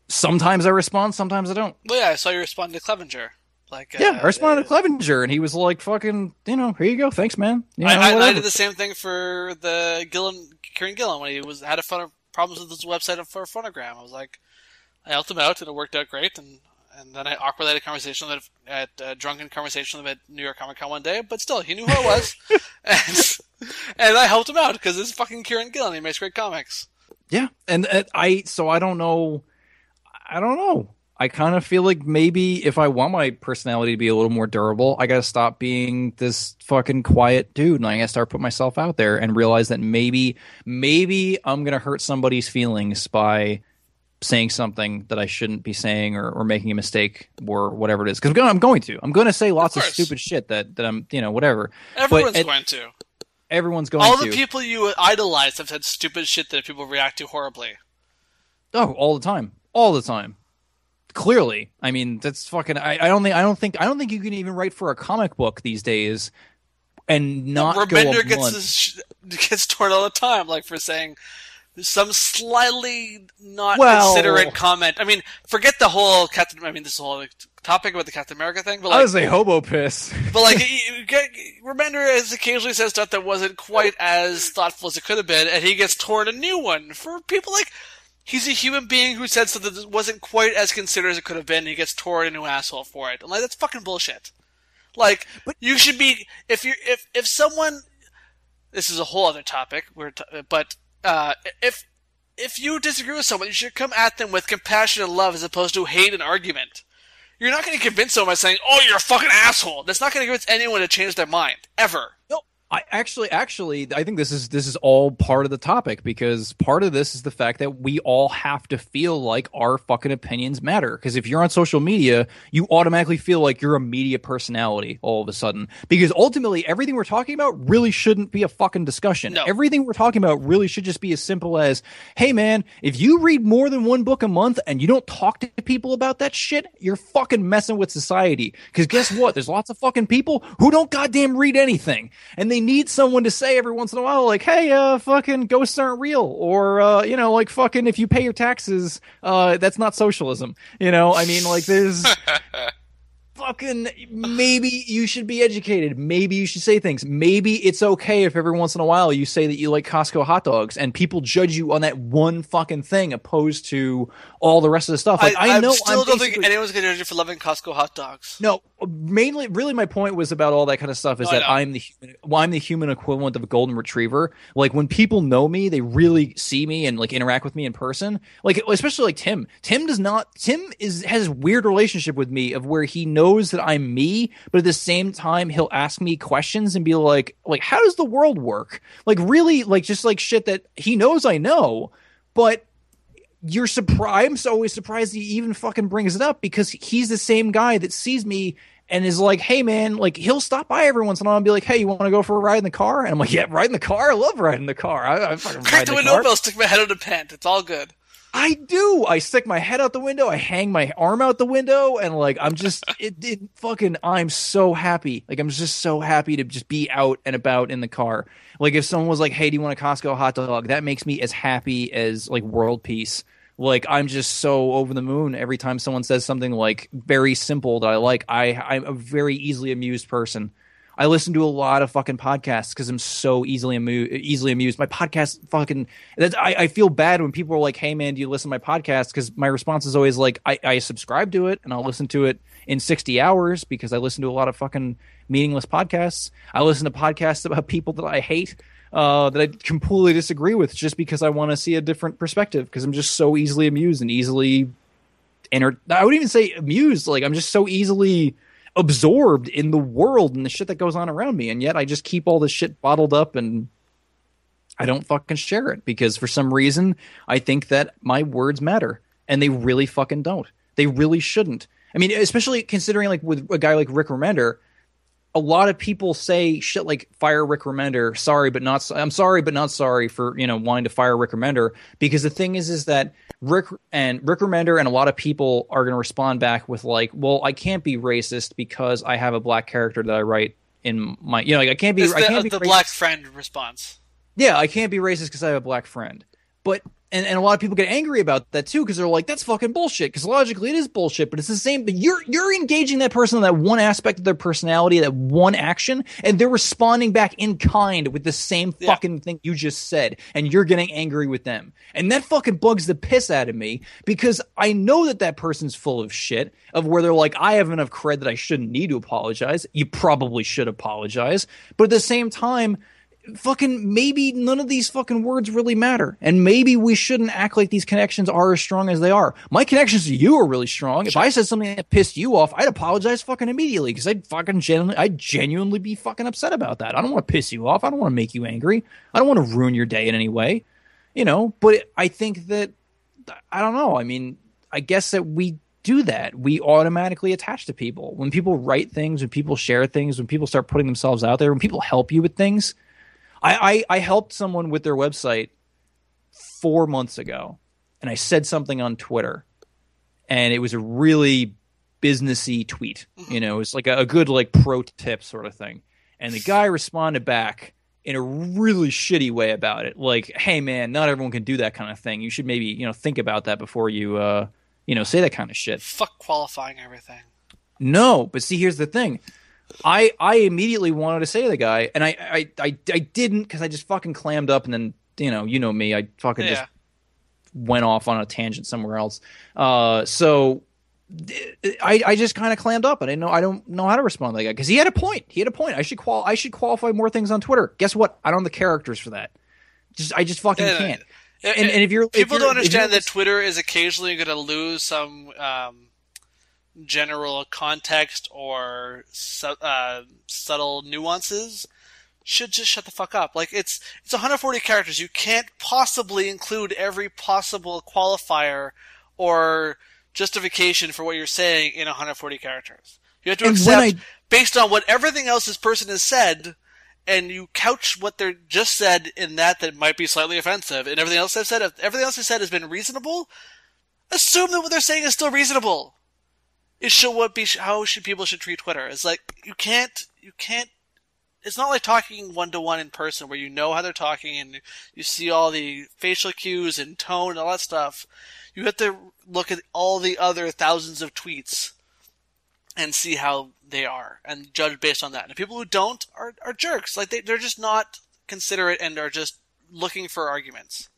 Sometimes I respond, sometimes I don't. Well, yeah, I saw you respond to Clevenger. Like, Yeah, uh, I responded to Clevenger and he was like, fucking, you know, here you go. Thanks, man. You know, I, I, I did the same thing for the Gillen, Kieran Gillen when he was had a fun problems with his website for a phonogram. I was like, I helped him out and it worked out great. And and then I awkwardly had a conversation with him at a drunken conversation with him at New York Comic Con one day. But still, he knew who I was, *laughs* and and I helped him out because it's fucking Kieran Gillen. He makes great comics. Yeah, and uh, I so I don't know. I don't know. I kind of feel like maybe if I want my personality to be a little more durable, I got to stop being this fucking quiet dude, and I got to start putting myself out there and realize that maybe, maybe I'm gonna hurt somebody's feelings by saying something that I shouldn't be saying or, or making a mistake or whatever it is. Because I'm going to, I'm going to say lots of, course. stupid shit that that I'm, you know, whatever. Everyone's going to. Everyone's going All to. All the people you idolize have said stupid shit that people react to horribly. Oh, all the time, all the time. Clearly. I mean, that's fucking. I, I don't think. I don't think. I don't think you can even write for a comic book these days and not go a Remender gets sh- gets torn all the time, like for saying some slightly not Well- considerate comment. I mean, forget the whole Captain. I mean, this whole topic about the Captain America thing, but I was a hobo piss. *laughs* but like, you- you get, Remender has occasionally said stuff that wasn't quite as thoughtful as it could have been, and he gets torn a new one for people like. He's a human being who said something that wasn't quite as considered as it could have been. And he gets torn a new asshole for it. I'm like, that's fucking bullshit. Like, but you should be if you if if someone. This is a whole other topic. We're t- but uh, if if you disagree with someone, you should come at them with compassion and love as opposed to hate and argument. You're not going to convince someone by saying, "Oh, you're a fucking asshole." That's not going to convince anyone to change their mind ever. No, I actually, actually, I think this is this is all part of the topic because part of this is the fact that we all have to feel like our fucking opinions matter. Because if you're on social media, you automatically feel like you're a media personality all of a sudden. Because ultimately, everything we're talking about really shouldn't be a fucking discussion. No. Everything we're talking about really should just be as simple as, "Hey, man, if you read more than one book a month and you don't talk to people about that shit, you're fucking messing with society." Because guess what? There's lots of fucking people who don't goddamn read anything, and they need someone to say every once in a while, like, "Hey, uh, fucking ghosts aren't real," or uh, you know, like, "Fucking if you pay your taxes, uh, that's not socialism." You know, I mean, like, there's *laughs* fucking maybe you should be educated. Maybe you should say things. Maybe it's okay if every once in a while you say that you like Costco hot dogs and people judge you on that one fucking thing opposed to all the rest of the stuff. Like I, I, know still I'm don't think anyone's to judge you for loving Costco hot dogs. no, mainly, really, my point was about all that kind of stuff. Is Oh, that. I'm the human, well, I'm the human equivalent of a golden retriever. Like when people know me, they really see me and like interact with me in person. Like especially like Tim. Tim does not. Tim is has a weird relationship with me of where he knows that I'm me, but at the same time he'll ask me questions and be like, like how does the world work? Like really, like just like shit that he knows I know, but you're surprised. I'm so always surprised he even fucking brings it up because he's the same guy that sees me and is like, "Hey, man!" Like he'll stop by every once in a while and be like, "Hey, you want to go for a ride in the car?" And I'm like, "Yeah, ride in the car. I love riding the car. I, I fucking Crack ride the window car." stick my head out of the pant. It's all good. I do. I stick my head out the window. I hang my arm out the window, and like I'm just *laughs* it, it fucking. I'm so happy. Like I'm just so happy to just be out and about in the car. Like if someone was like, "Hey, do you want a Costco hot dog?" That makes me as happy as like world peace. Like I'm just so over the moon every time someone says something like very simple that I like. I I'm a very easily amused person. I listen to a lot of fucking podcasts because I'm so easily amu- easily amused. My podcast fucking I, I feel bad when people are like, "Hey man, do you listen to my podcast?" Because my response is always like, I, "I subscribe to it and I'll listen to it in 60 hours because I listen to a lot of fucking meaningless podcasts. I listen to podcasts about people that I hate, uh, that I completely disagree with, just because I want to see a different perspective. Because I'm just so easily amused and easily enter. I wouldn't even say amused. Like I'm just so easily absorbed in the world and the shit that goes on around me, and yet I just keep all this shit bottled up and I don't fucking share it because for some reason I think that my words matter, and they really fucking don't. They really shouldn't. I mean, especially considering like with a guy like Rick Remender, a lot of people say shit like fire Rick Remender. Sorry, but not. I'm sorry, but not sorry for you know wanting to fire Rick Remender because the thing is, is that Rick and Rick Remender and a lot of people are going to respond back with like, well, I can't be racist because I have a black character that I write in my, you know, like I can't be, It's I the, can't be the racist. black friend response. Yeah, I can't be racist because I have a black friend. But and, and a lot of people get angry about that too because they're like, that's fucking bullshit. Because logically it is bullshit, but it's the same. But you're you're engaging that person on that one aspect of their personality, that one action, and they're responding back in kind with the same Yeah. fucking thing you just said, and you're getting angry with them, and that fucking bugs the piss out of me because I know that that person's full of shit. Of where they're like, I have enough cred that I shouldn't need to apologize. You probably should apologize, but at the same time fucking maybe none of these fucking words really matter. And maybe we shouldn't act like these connections are as strong as they are. My connections to you are really strong. If i said something that pissed you off i'd apologize fucking immediately because i'd fucking genuinely i'd genuinely be fucking upset about that. I don't want to piss you off. I don't want to make you angry. I don't want to ruin your day in any way you know? But i think that i don't know. I mean i guess that we do that. We automatically attach to people. When people write things when people share things when people start putting themselves out there when people help you with things I, I, I helped someone with their website four months ago, and I said something on Twitter, and it was a really businessy tweet. You know, it's like a, a good like pro tip sort of thing. And the guy responded back in a really shitty way about it. Like, hey man, not everyone can do that kind of thing. You should maybe, you know, think about that before you uh you know, say that kind of shit. Fuck qualifying everything. No, but see, here's the thing. I I immediately wanted to say to the guy, and I I I, I didn't because I just fucking clammed up, and then you know you know me, I fucking Yeah. just went off on a tangent somewhere else. Uh, so I I just kind of clammed up. and I didn't know I don't know how to respond to that guy because he had a point. He had a point. I should qual I should qualify more things on Twitter. Guess what? I don't have the characters for that. Just I just fucking Yeah, can't. And, and if you're if people you're- don't if you're- understand that Twitter is occasionally going to lose some um, general context or su- uh, subtle nuances. Should just shut the fuck up. Like it's it's 140 characters. You can't possibly include every possible qualifier or justification for what you're saying in 140 characters. You have to And accept I- based on what everything else this person has said and you couch what they're just said in that that might be slightly offensive, and everything else they've said, if everything else they said has been reasonable, assume that what they're saying is still reasonable. It should what be how should people should treat Twitter. It's like you can't you can't. It's not like talking one to one in person where you know how they're talking and you see all the facial cues and tone and all that stuff. You have to look at all the other thousands of tweets and see how they are and judge based on that. And people who don't are, are jerks. Like they, they're just not considerate and are just looking for arguments.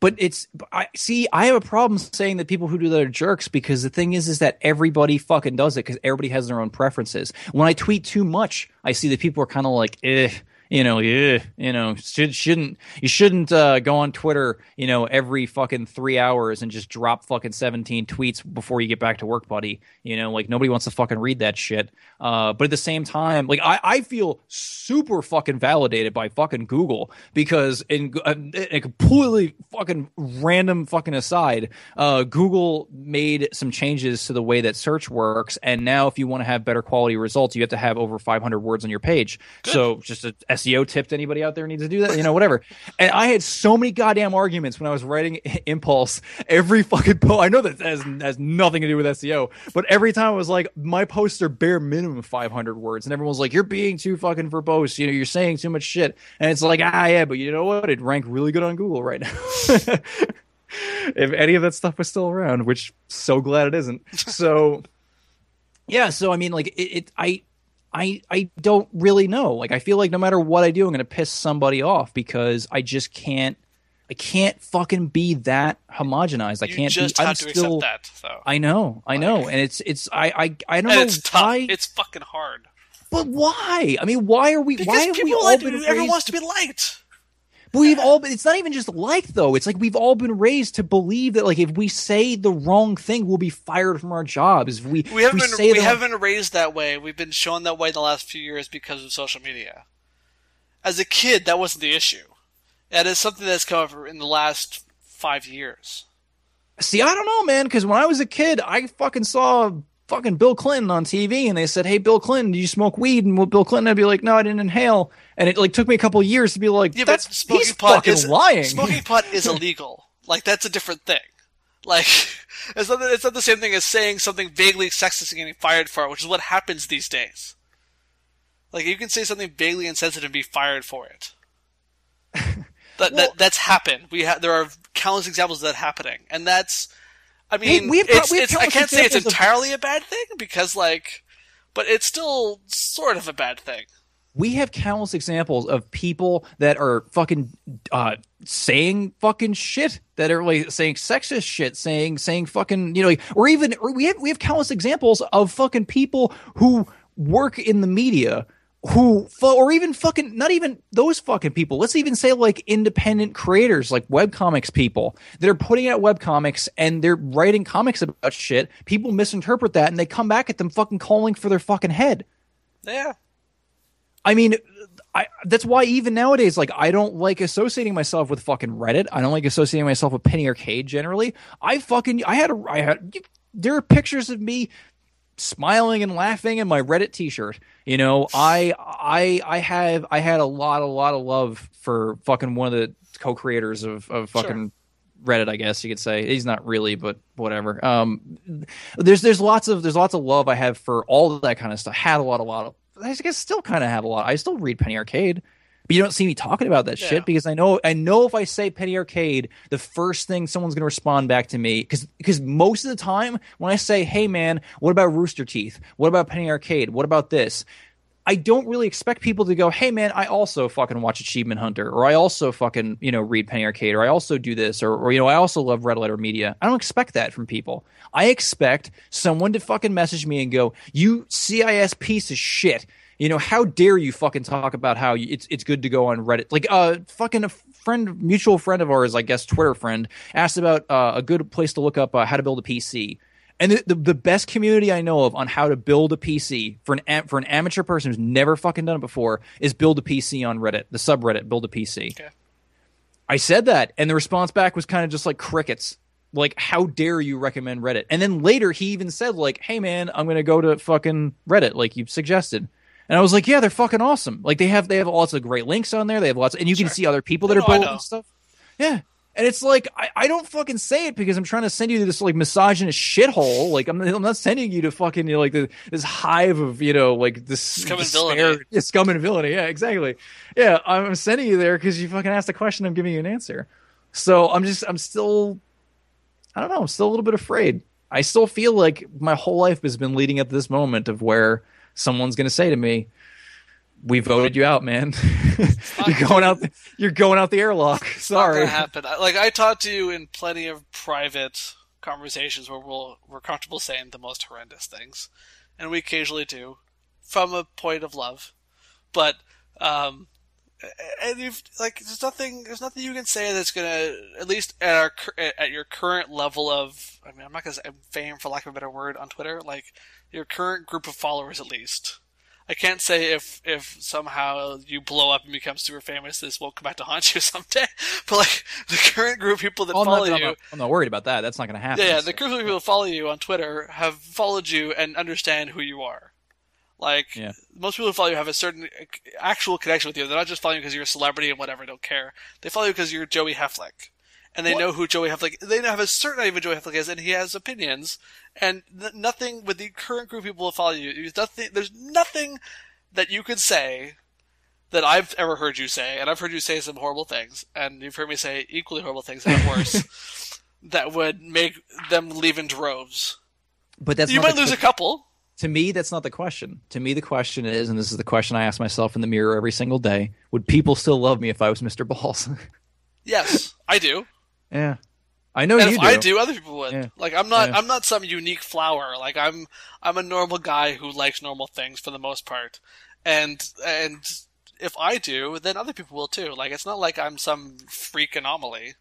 But it's I see. I have a problem saying that people who do that are jerks because the thing is, is that everybody fucking does it because everybody has their own preferences. When I tweet too much, I see that people are kind of like, eh, you know, eh, you know, should, shouldn't you shouldn't uh, go on Twitter, you know, every fucking three hours and just drop fucking seventeen tweets before you get back to work, buddy. You know, like nobody wants to fucking read that shit. Uh, but at the same time, like I, I feel super fucking validated by fucking Google because in uh, a completely fucking random fucking aside, uh, Google made some changes to the way that search works, and now if you want to have better quality results, you have to have over 500 words on your page. So just a SEO tip to anybody out there needs to do that, you know, whatever. and I had so many goddamn arguments when I was writing *laughs* Impulse. Every fucking post, I know that has, has nothing to do with SEO, but every time I was like, my posts are bare minimum 500 words, and everyone was like, you're being too fucking verbose, you know, you're saying too much shit, and it's like, ah, yeah, but you know what? It ranked really good on Google right now. *laughs* if any of that stuff was still around, which so glad it isn't. So yeah, so I mean, like it, it I. I, I don't really know. Like I feel like no matter what I do, I'm gonna piss somebody off because I just can't. I can't fucking be that homogenized. I You can't. just be, I'm to still, that, though. I know, I know, and it's it's I I I don't know it's tough. why, It's fucking hard. but why? I mean, why are we? Because why people we all like been everyone wants to be liked. But we've all been, it's not even just like though. It's like we've all been raised to believe that like if we say the wrong thing, we'll be fired from our jobs. If we We haven't we been say we haven't been raised that way. We've been shown that way in the last few years because of social media. As a kid, that wasn't the issue. That is something that's come up in the last five years. See, I don't know, man, because when I was a kid, I fucking saw fucking Bill Clinton on TV, and they said, "Hey, Bill Clinton, do you smoke weed?" And Bill Clinton, I'd be like, "No, I didn't inhale." And it like took me a couple years to be like, Yeah, "That's smoking he's pot fucking is lying." Smoking pot is *laughs* illegal. Like that's a different thing. Like *laughs* it's not it's not the same thing as saying something vaguely sexist and getting fired for it, which is what happens these days. Like you can say something vaguely insensitive and be fired for it. *laughs* That, Well- that that's happened. We ha- there are countless examples of that happening, and that's. I mean, we have- it's, we it's, I can't say it's examples of- entirely a bad thing because, like, but it's still sort of a bad thing. we have countless examples of people that are fucking uh, saying fucking shit that are like saying sexist shit, saying saying fucking you know, like, or even or we have we have countless examples of fucking people who work in the media who or even fucking not even those fucking people let's even say like independent creators like webcomics people that are putting out webcomics and they're writing comics about shit people misinterpret that and they come back at them fucking calling for their fucking head Yeah, I mean, I that's why even nowadays, like, I don't like associating myself with fucking Reddit. I don't like associating myself with Penny Arcade generally. I fucking I had a I had there are pictures of me smiling and laughing in my Reddit T-shirt. You know, I I I have I had a lot a lot of love for fucking one of the co-creators of of fucking Reddit, I guess you could say. He's not really, but whatever. Um, there's there's lots of there's lots of love I have for all of that kind of stuff. Had a lot, a lot of. I guess still kind of have a lot. I still read Penny Arcade, but you don't see me talking about that Yeah. shit because I know I know if I say Penny Arcade, the first thing someone's gonna respond back to me because because most of the time when I say, hey man, what about Rooster Teeth? What about Penny Arcade? What about this? I don't really expect people to go, hey man, I also fucking watch Achievement Hunter, or I also fucking, you know, read Penny Arcade, or I also do this, or, or you know, I also love Red Letter Media. I don't expect that from people. I expect someone to fucking message me and go, you CIS piece of shit. You know, how dare you fucking talk about how you, it's it's good to go on Reddit? Like, uh, fucking a friend, mutual friend of ours, I guess, Twitter friend, asked about uh, a good place to look up uh, how to build a PC. And the, the the best community I know of on how to build a PC for an am- for an amateur person who's never fucking done it before is build a PC on Reddit, the subreddit build a PC. Okay. I said that, and the response back was kind of just like crickets. Like, how dare you recommend Reddit? And then later he even said like, "Hey man, I'm gonna go to fucking Reddit, like you suggested." And I was like, "Yeah, they're fucking awesome. Like they have they have lots of great links on there. They have lots, and you can see other people that are building know. stuff. Yeah." And it's like I, I don't fucking say it because I'm trying to send you to this like misogynist shithole. Like I'm, I'm not sending you to fucking you know, like the, this hive of you know like this Scum and villainy. Yeah, scum and villainy. Yeah, exactly. Yeah, I'm sending you there because you fucking asked a question. I'm giving you an answer. So I'm just I'm still I don't know. I'm still a little bit afraid. I still feel like my whole life has been leading up to this moment of where someone's going to say to me, "We voted you out, man. *laughs* you're going out. You're going out the airlock. Sorry." happen. Like I talked to you in plenty of private conversations where we'll, we're comfortable saying the most horrendous things, and we occasionally do, from a point of love. But um, and you've like there's nothing there's nothing you can say that's gonna at least at our at your current level of I mean I'm not gonna say fame for lack of a better word on Twitter like your current group of followers at least. I can't say if if somehow you blow up and become super famous, this won't come back to haunt *laughs* you someday. But like the current group of people that Oh, I'm, follow not, I'm, you, not, I'm not worried about that. That's not going to happen. yeah, yeah, the group of people that follow you on Twitter have followed you and understand who you are. Like Yeah. most people who follow you have a certain actual connection with you. They're not just following you because you're a celebrity and whatever, don't care. They follow you because you're Joey Heflich, and they What? know who Joey Heflich. They have a certain idea of who Joey Heflich is, and he has opinions. And th- nothing with the current group of people who follow you. There's nothing. There's nothing that you could say that I've ever heard you say, and I've heard you say some horrible things, and you've heard me say equally horrible things, and worse, *laughs* that would make them leave in droves. but that's you might lose a couple. to me that's not the question to me the question is and this is the question i ask myself in the mirror every single day would people still love me if i was mr balls *laughs* Yes, I do. Yeah i know and you if do I do, other people would. Yeah. Like I'm not. Yeah. I'm not some unique flower. Like I'm. I'm a normal guy who likes normal things for the most part. And and if I do, then other people will too. Like it's not like I'm some freak anomaly.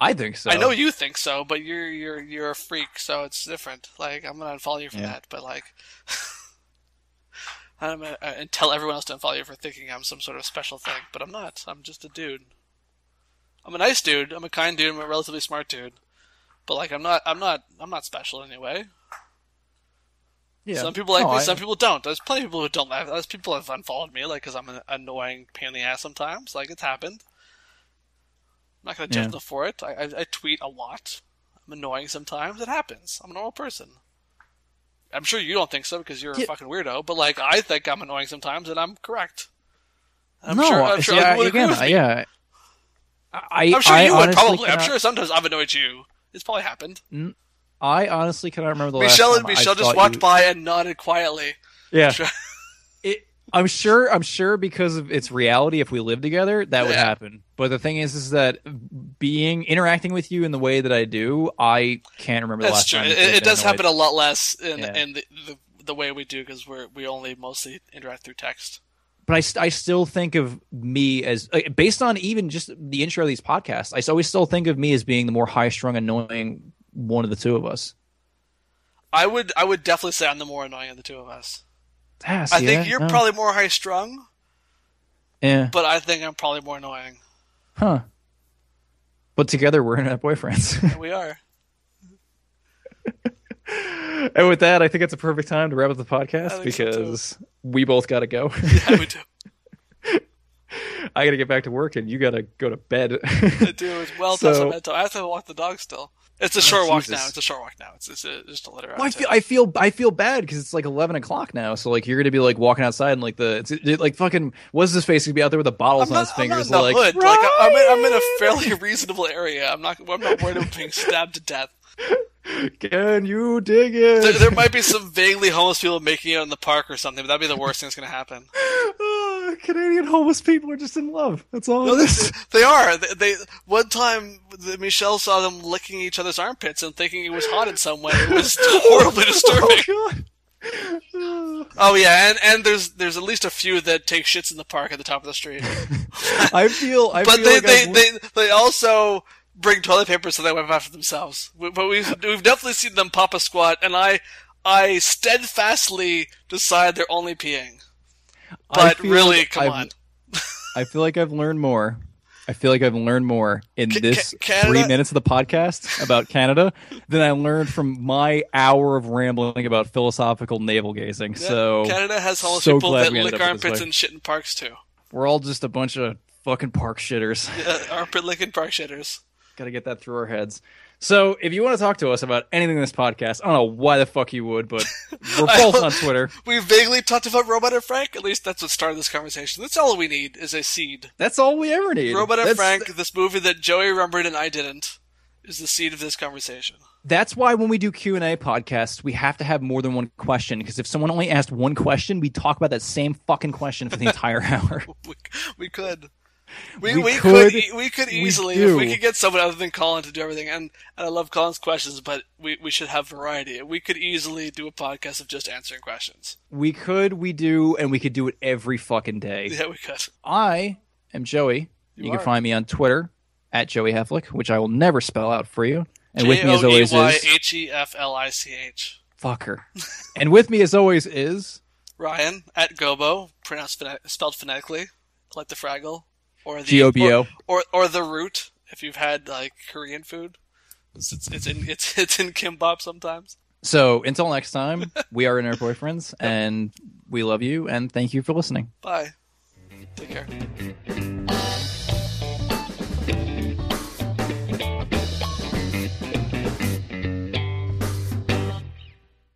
i think so I know you think so, but you're you're you're a freak, so it's different. Like I'm gonna unfollow you for Yeah. that, but like. *laughs* I'm gonna, uh, and tell everyone else to unfollow you for thinking I'm some sort of special thing, but I'm not. I'm just a dude. I'm a nice dude. I'm a kind dude. I'm a relatively smart dude. But like, I'm not. I'm not. I'm not special anyway. yeah. Some people like No, me. I- Some people don't. There's plenty of people who don't like. There's people have unfollowed me, like, because I'm an annoying pain in the ass sometimes. Like, it's happened. I'm not gonna judge Yeah. them for it. I, I, I tweet a lot. I'm annoying sometimes. It happens. I'm a normal person. I'm sure you don't think so because you're a fucking weirdo. But like, I think I'm annoying sometimes, and I'm correct. I'm no sure. I'm sure see, I- again yeah I, I'm sure I you would probably. I'm sure sometimes I've annoyed you. It's probably happened. I honestly cannot remember the Michelle last and time I Michelle just walked you- by and nodded quietly. Yeah, *laughs* it, I'm sure. I'm sure because of its reality, if we lived together, that would happen. But the thing is, is that being interacting with you in the way that I do, I can't remember the That's last true. time. It, it does happen a lot less in, Yeah. in the, the the way we do because we're we only mostly interact through text. But I, I still think of me as uh, based on even just the intro of these podcasts. i always still think of me as being the more high strung, annoying one of the two of us. I would I would definitely say I'm the more annoying of the two of us. Ah, I think that? you're Oh. probably more high strung, yeah, but I think I'm probably more annoying. huh? But together we're internet boyfriends. We are. *laughs* *laughs* and with that, I think it's a perfect time to wrap up the podcast think so, because we both got to go. *laughs* Yeah, we do. *laughs* I gotta get back to work, and you gotta go to bed. I do. It's well So- testamental. I have to walk the dog still. It's a oh, short walk now. It's a short walk now. It's, it's a, just a litter. Well, I feel I feel I feel bad because it's like eleven o'clock now. So like you're gonna be like walking outside and like the it's it, like fucking what's his face gonna be out there with the bottles on his fingers like hood. Like I'm in, I'm in a fairly reasonable area. I'm not. I'm not worried about being stabbed to death. Can you dig it? There, there might be some vaguely homeless people making it in the park or something, but that'd be the worst thing that's going to happen. Ah, Canadian homeless people are just in love. That's all. No, they, are. They, they one time the, Michelle saw them licking each other's armpits and thinking it was hot in some way. It was *laughs* horribly disturbing. Oh god. Oh yeah, and, and there's there's at least a few that take shits in the park at the top of the street. *laughs* I feel. I but feel they, like they, I've- they they also bring toilet paper so they wipe after themselves. But we've we've definitely seen them pop a squat, and I I steadfastly decide they're only peeing. But really, like come I've- on. *laughs* I feel like I've learned more. I feel like I've learned more in Ca- this Canada- three minutes of the podcast about Canada *laughs* than I learned from my hour of rambling about philosophical navel gazing. Yeah, so Canada has homeless so people that lick armpits and shit in parks too. We're all just a bunch of fucking park shitters. Uh, armpit licking park shitters. Got to get that through our heads. So, if you want to talk to us about anything in this podcast, I don't know why the fuck you would, but *laughs* we're both on Twitter. *laughs* We vaguely talked about Robot and Frank. At least that's what started this conversation. That's all we need is a seed. That's all we ever need. Robot and That's- Frank, this movie that Joey remembered and I didn't, is the seed of this conversation. That's why when we do Q and A podcasts, we have to have more than one question. Because if someone only asked one question, we talk about that same fucking question for the *laughs* entire hour. We, we could. We, We we, could. could, e- we could We easily if we could get someone other than Colin to do everything and, and I love Colin's questions but we, we should have variety. We could easily do a podcast of just answering questions. We could, we do, and we could do it every fucking day. Yeah, we could. I am Joey. You, You can find me on Twitter at Joey Heflich, which I will never spell out for you. And with me as always is J-O-E-Y-H-E-F-L-I-C-H. fucker. *laughs* and with me as always is Ryan at Gobo, pronounced spelled phonetically, like the Fraggle, or the G-O-B-O. Or, or, or the root if you've had like Korean food. It's it's in it's *laughs* it's in kimbap sometimes. So until next time, we are in our boyfriends, and we love you, and thank you for listening. Bye. Take care.